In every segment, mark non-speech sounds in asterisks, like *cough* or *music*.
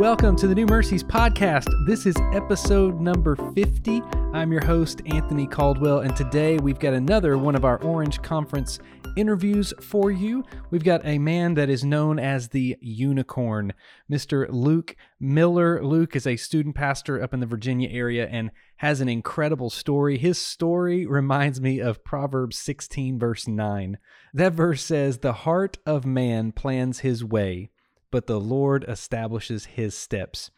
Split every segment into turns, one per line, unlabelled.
Welcome to the New Mercies podcast. This is episode number 50. I'm your host, Anthony Caldwell, and today we've got another one of our Orange Conference interviews for you. We've got a man that is known as the Unicorn, Mr. Luke Miller. Luke is a student pastor up in the Virginia area and has an incredible story. His story reminds me of Proverbs 16, verse 9. That verse says, The heart of man plans his way but the Lord establishes his steps.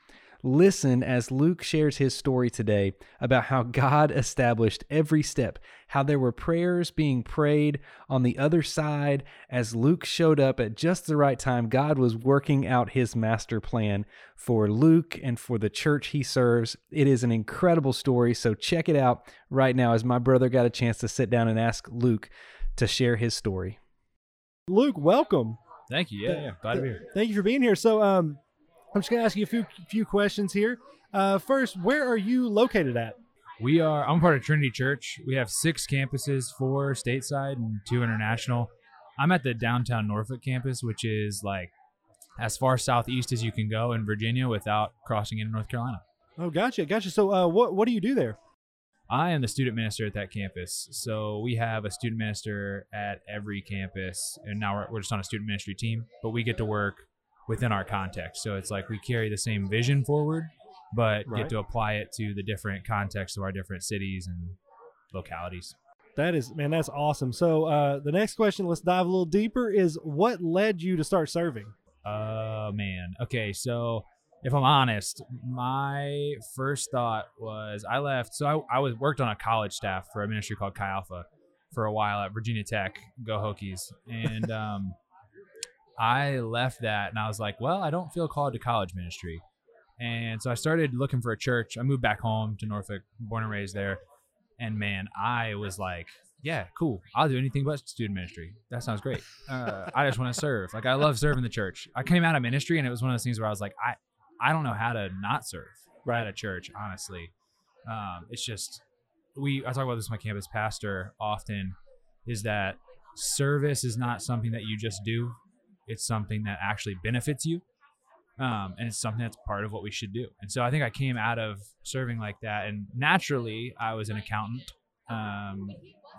Listen as Luke shares his story today about how God established every step, how there were prayers being prayed on the other side. As Luke showed up at just the right time, God was working out his master plan for Luke and for the church he serves. It is an incredible story, so check it out right now as my brother got a chance to sit down and ask Luke to share his story.
Luke, welcome.
Thank you. Yeah, yeah. Glad to be here.
Thank you for being here. So, um, I'm just gonna ask you a few few questions here. Uh, first, where are you located at?
We are. I'm part of Trinity Church. We have six campuses, four stateside and two international. I'm at the downtown Norfolk campus, which is like as far southeast as you can go in Virginia without crossing into North Carolina.
Oh, gotcha, gotcha. So, uh, what what do you do there?
I am the student minister at that campus. So we have a student minister at every campus, and now we're, we're just on a student ministry team, but we get to work within our context. So it's like we carry the same vision forward, but
Right.
get to apply it to the different contexts of our different cities and localities.
That is, man, that's awesome. So, uh, the next question, let's dive a little deeper. Is what led you to start serving?
Oh man. Okay, so if I'm honest, my first thought was I left. So I, I was worked on a college staff for a ministry called Chi Alpha for a while at Virginia Tech. Go Hokies! And *laughs* um, I left that, and I was like, well, I don't feel called to college ministry. And so I started looking for a church. I moved back home to Norfolk, born and raised there. And man, I was like, yeah, cool. I'll do anything but student ministry. That sounds great. Uh, I just want to serve. Like I love serving the church. I came out of ministry, and it was one of those things where I was like, I, I don't know how to not serve right. at a church. Honestly, um, it's just we. I talk about this with my campus pastor often. Is that service is not something that you just do. It's something that actually benefits you. Um, and it's something that's part of what we should do. And so I think I came out of serving like that, and naturally I was an accountant. Um,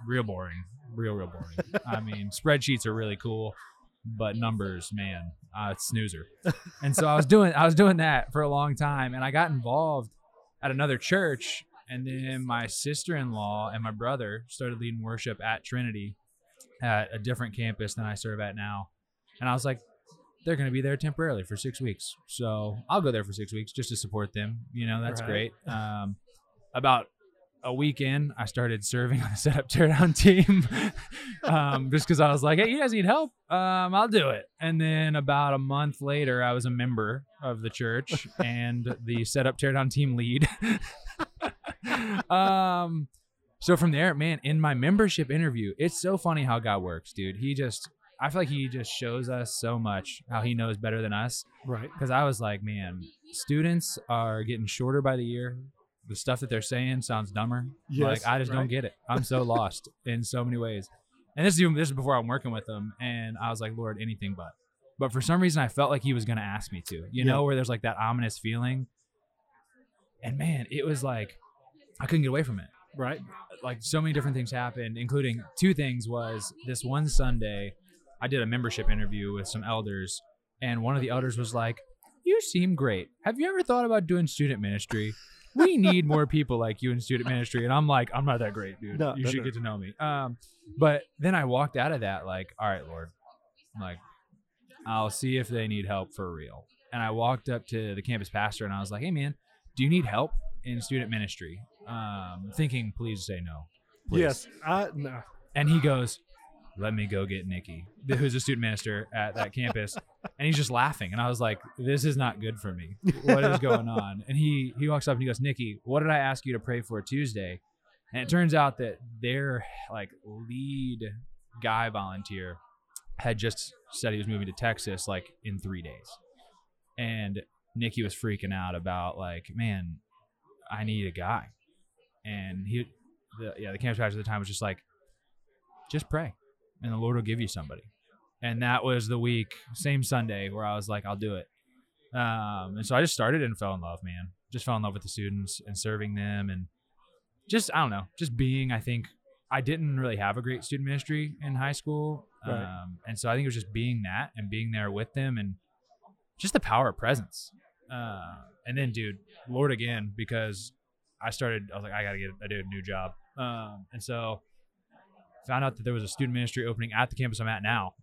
real boring, real real boring. I mean, *laughs* spreadsheets are really cool, but numbers, man, uh, snoozer. And so I was doing I was doing that for a long time, and I got involved at another church, and then my sister in law and my brother started leading worship at Trinity at a different campus than I serve at now, and I was like. They're going to be there temporarily for six weeks, so I'll go there for six weeks just to support them. You know, that's
Right.
great. Um, about a week in, I started serving on the setup *laughs* teardown team, um, just because I was like, "Hey, you guys need help? Um, I'll do it." And then about a month later, I was a member of the church and the setup teardown team lead. *laughs* um, so from there, man, in my membership interview, it's so funny how God works, dude. He just, I feel like he just shows us so much how he knows better than us
Right.
because I was like, man, students are getting shorter by the year. The stuff that they're saying sounds dumber.
Yes,
like I just
right.
don't get it. I'm so *laughs* lost in so many ways. And this is even this is before I'm working with them, and I was like, Lord, anything but. But for some reason, I felt like He was going to ask me to. You
Yeah.
know, where there's like that ominous feeling. And man, it was like I couldn't get away from it
Right.
like so many different things happened, including two things was this one Sunday, I did a membership interview with some elders, and one of the elders was like, You seem great. Have you ever thought about doing student ministry? We need more people like you in student ministry. And I'm like, I'm not that great, dude.
No,
you
no,
should
no.
get to know me. Um, but then I walked out of that like, all right, Lord, I'm like, I'll see if they need help for real. And I walked up to the campus pastor and I was like, Hey man, do you need help in student ministry? Um, thinking, please say no. Please.
Yes. I no.
And he goes, Let me go get Nikki, who's a student minister at that campus. And he's just laughing. And I was like, This is not good for me. What is *laughs* going on? And he he walks up and he goes, Nikki, what did I ask you to pray for Tuesday? And it turns out that their like lead guy volunteer had just said he was moving to Texas like in three days. And Nikki was freaking out about like, man, I need a guy. And he the yeah, the campus pastor at the time was just like, just pray and the Lord will give you somebody. And that was the week, same Sunday, where I was like, I'll do it. Um, and so I just started and fell in love, man. Just fell in love with the students and serving them and just I don't know, just being. I think I didn't really have a great student ministry in high school,
Right.
um, and so I think it was just being that and being there with them and just the power of presence. Uh, and then, dude, Lord again because I started. I was like, I gotta get I did a new job, um, and so found out that there was a student ministry opening at the campus I'm at now,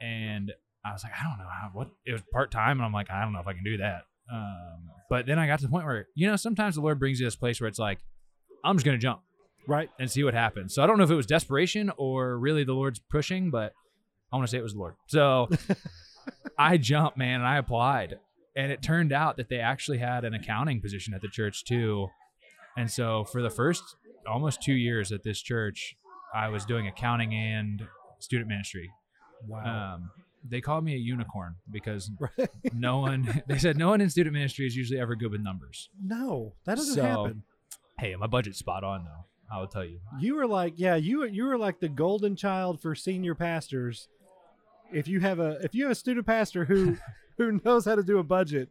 and I was like, I don't know how what it was part time, and I'm like, I don't know if I can do that. Um, but then I got to the point where you know sometimes the Lord brings you this place where it's like, I'm just gonna jump
Right.
and see what happens. So I don't know if it was desperation or really the Lord's pushing, but I want to say it was the Lord. So *laughs* I jumped, man, and I applied. And it turned out that they actually had an accounting position at the church too. And so for the first almost two years at this church, I was doing accounting and student ministry.
Wow.
Um, they called me a unicorn because *laughs*
Right.
no one, they said no one in student ministry is usually ever good with numbers.
no, that doesn't
So-
happen.
Hey, my budget's spot on though. I will tell you.
You were like, yeah, you you were like the golden child for senior pastors. If you have a if you have a student pastor who *laughs* who knows how to do a budget,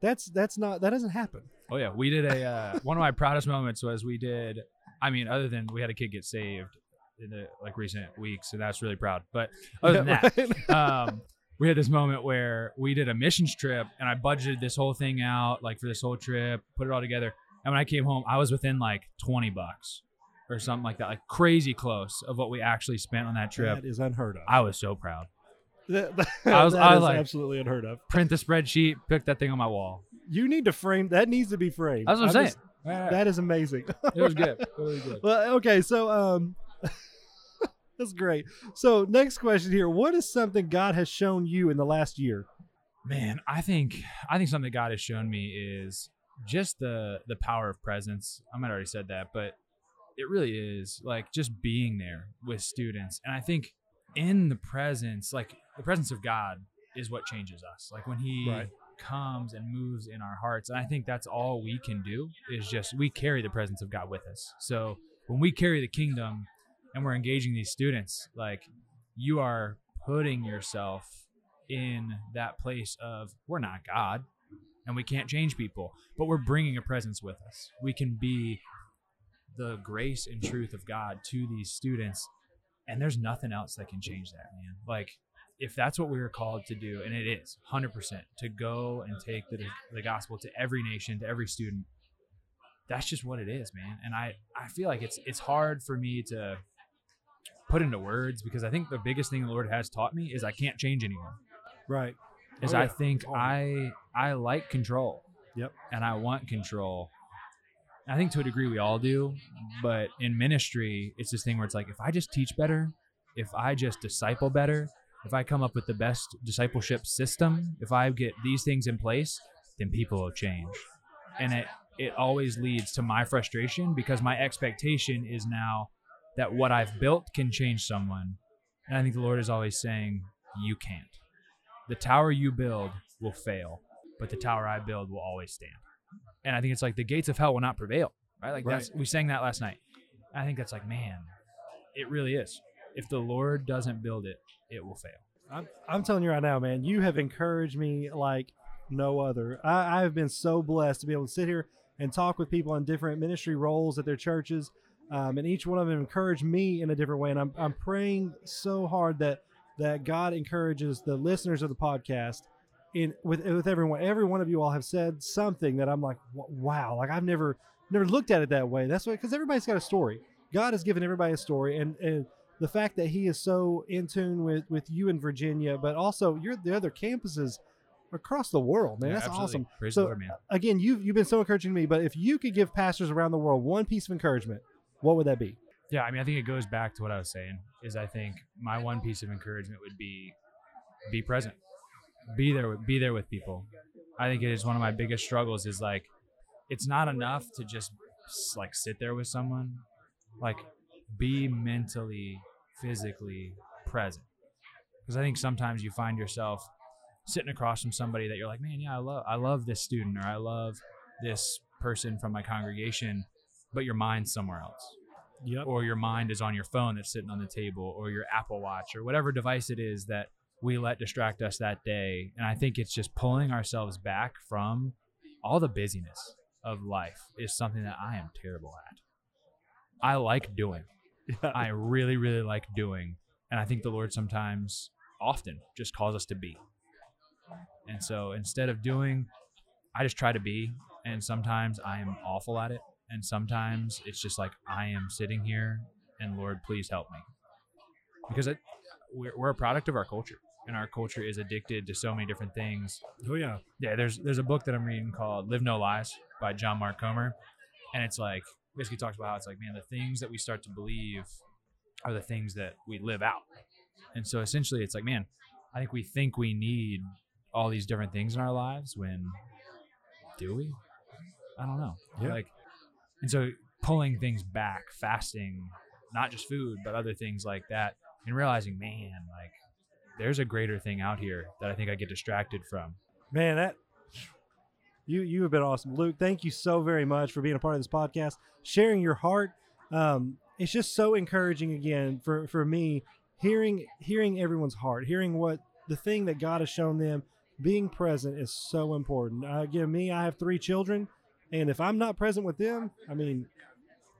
that's that's not that doesn't happen.
Oh yeah, we did a uh, one of my proudest moments was we did. I mean, other than we had a kid get saved in the like recent weeks, so that's really proud. But *laughs* other than that, *laughs* um, we had this moment where we did a missions trip, and I budgeted this whole thing out, like for this whole trip, put it all together. And when I came home, I was within like twenty bucks or something like that, like crazy close of what we actually spent on that trip.
that is unheard of.
I was so proud.
That, *laughs* that-
I was- I was like-
absolutely unheard of.
Print the spreadsheet, pick that thing on my wall.
You need to frame that needs to be framed.
That's what I'm
I'm
saying.
just- that is amazing.
it was good. Was good. *laughs*
well, okay, so um *laughs* that's great. So next question here. What is something God has shown you in the last year?
Man, I think I think something God has shown me is just the the power of presence. I might have already said that, but it really is like just being there with students. And I think in the presence, like the presence of God is what changes us. Like when he
Right.
Comes and moves in our hearts. And I think that's all we can do is just we carry the presence of God with us. So when we carry the kingdom and we're engaging these students, like you are putting yourself in that place of we're not God and we can't change people, but we're bringing a presence with us. We can be the grace and truth of God to these students, and there's nothing else that can change that, man. Like, if that's what we were called to do, and it is 100% to go and take the, the gospel to every nation, to every student, that's just what it is, man. And I, I feel like it's it's hard for me to put into words because I think the biggest thing the Lord has taught me is I can't change anyone
Right.
is
Oh,
I think
Oh.
I I like control.
Yep.
And I want control. I think to a degree we all do, but in ministry, it's this thing where it's like if I just teach better, if I just disciple better, if I come up with the best discipleship system, if I get these things in place, then people will change. And it it always leads to my frustration because my expectation is now that what I've built can change someone. And I think the Lord is always saying, you can't. The tower you build will fail, but the tower I build will always stand. And I think it's like the gates of hell will not prevail, right? Like that's we sang that last night. I think that's like, man, it really is. If the Lord doesn't build it, it will fail.
I'm, I'm telling you right now, man, you have encouraged me like no other. I, I've been so blessed to be able to sit here and talk with people in different ministry roles at their churches. Um, and each one of them encouraged me in a different way. And I'm, I'm praying so hard that, that God encourages the listeners of the podcast in with, with everyone. Every one of you all have said something that I'm like, wow, like I've never, never looked at it that way. That's why, because everybody's got a story. God has given everybody a story. And, and the fact that he is so in tune with with you in Virginia, but also you're the other campuses across the world, man.
Yeah,
That's
absolutely.
awesome.
Praise
So,
Lord.
Again, you've you've been so encouraging to me, but if you could give pastors around the world one piece of encouragement, what would that be?
Yeah, I mean, I think it goes back to what I was saying. Is I think my one piece of encouragement would be be present, be there, with, be there with people. I think it is one of my biggest struggles. Is like, it's not enough to just like sit there with someone. Like, be mentally, physically present. Because I think sometimes you find yourself sitting across from somebody that you're like, man, yeah, I love, I love this student or I love this person from my congregation, but your mind's somewhere else
Yep.
or your mind is on your phone that's sitting on the table or your Apple Watch or whatever device it is that we let distract us that day. And I think it's just pulling ourselves back from all the busyness of life is something that I am terrible at. I like doing.
Yeah. *laughs*
I really, really like doing. And I think the Lord sometimes, often, just calls us to be. And so instead of doing, I just try to be. And sometimes I am awful at it. And sometimes it's just like, I am sitting here and Lord, please help me. Because it, we're, we're a product of our culture. And our culture is addicted to so many different things
oh yeah.
yeah, there's there's a book that I'm reading called Live No Lies by John Mark Comer, and it's like basically talks about how it's like man, the things that we start to believe are the things that we live out, and so essentially it's like man, I think we think we need all these different things in our lives when do we? I don't know.
Yeah.
Like, and so pulling things back, fasting, not just food but other things like that, and realizing man, like there's a greater thing out here that I think I get distracted from.
Man, that you you have been awesome, Luke. Thank you so very much for being a part of this podcast, sharing your heart. Um, it's just so encouraging again for for me hearing hearing everyone's heart, hearing what the thing that God has shown them. Being present is so important. Uh, again, me, I have three children, and if I'm not present with them, I mean,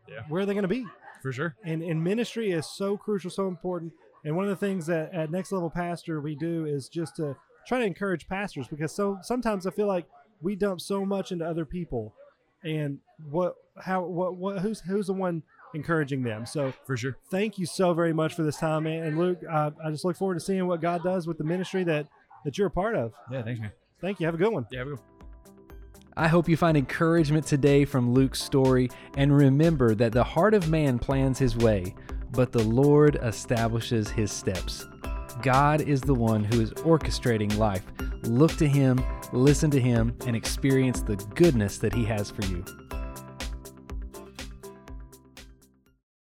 Yeah.
where are they going to be?
For sure.
and and ministry is so crucial, so important. And one of the things that at Next Level Pastor we do is just to try to encourage pastors because so sometimes I feel like we dump so much into other people, and what how what what who's who's the one encouraging them? So
For sure.
thank you so very much for this time, man. And Luke, uh, I just look forward to seeing what God does with the ministry that that you're a part of.
Yeah, thanks, man.
Thank you. Have a good one.
Yeah, we go.
I hope you find encouragement today from Luke's story and remember that the heart of man plans his way, but the Lord establishes his steps. God is the one who is orchestrating life. Look to him, listen to him, and experience the goodness that he has for you.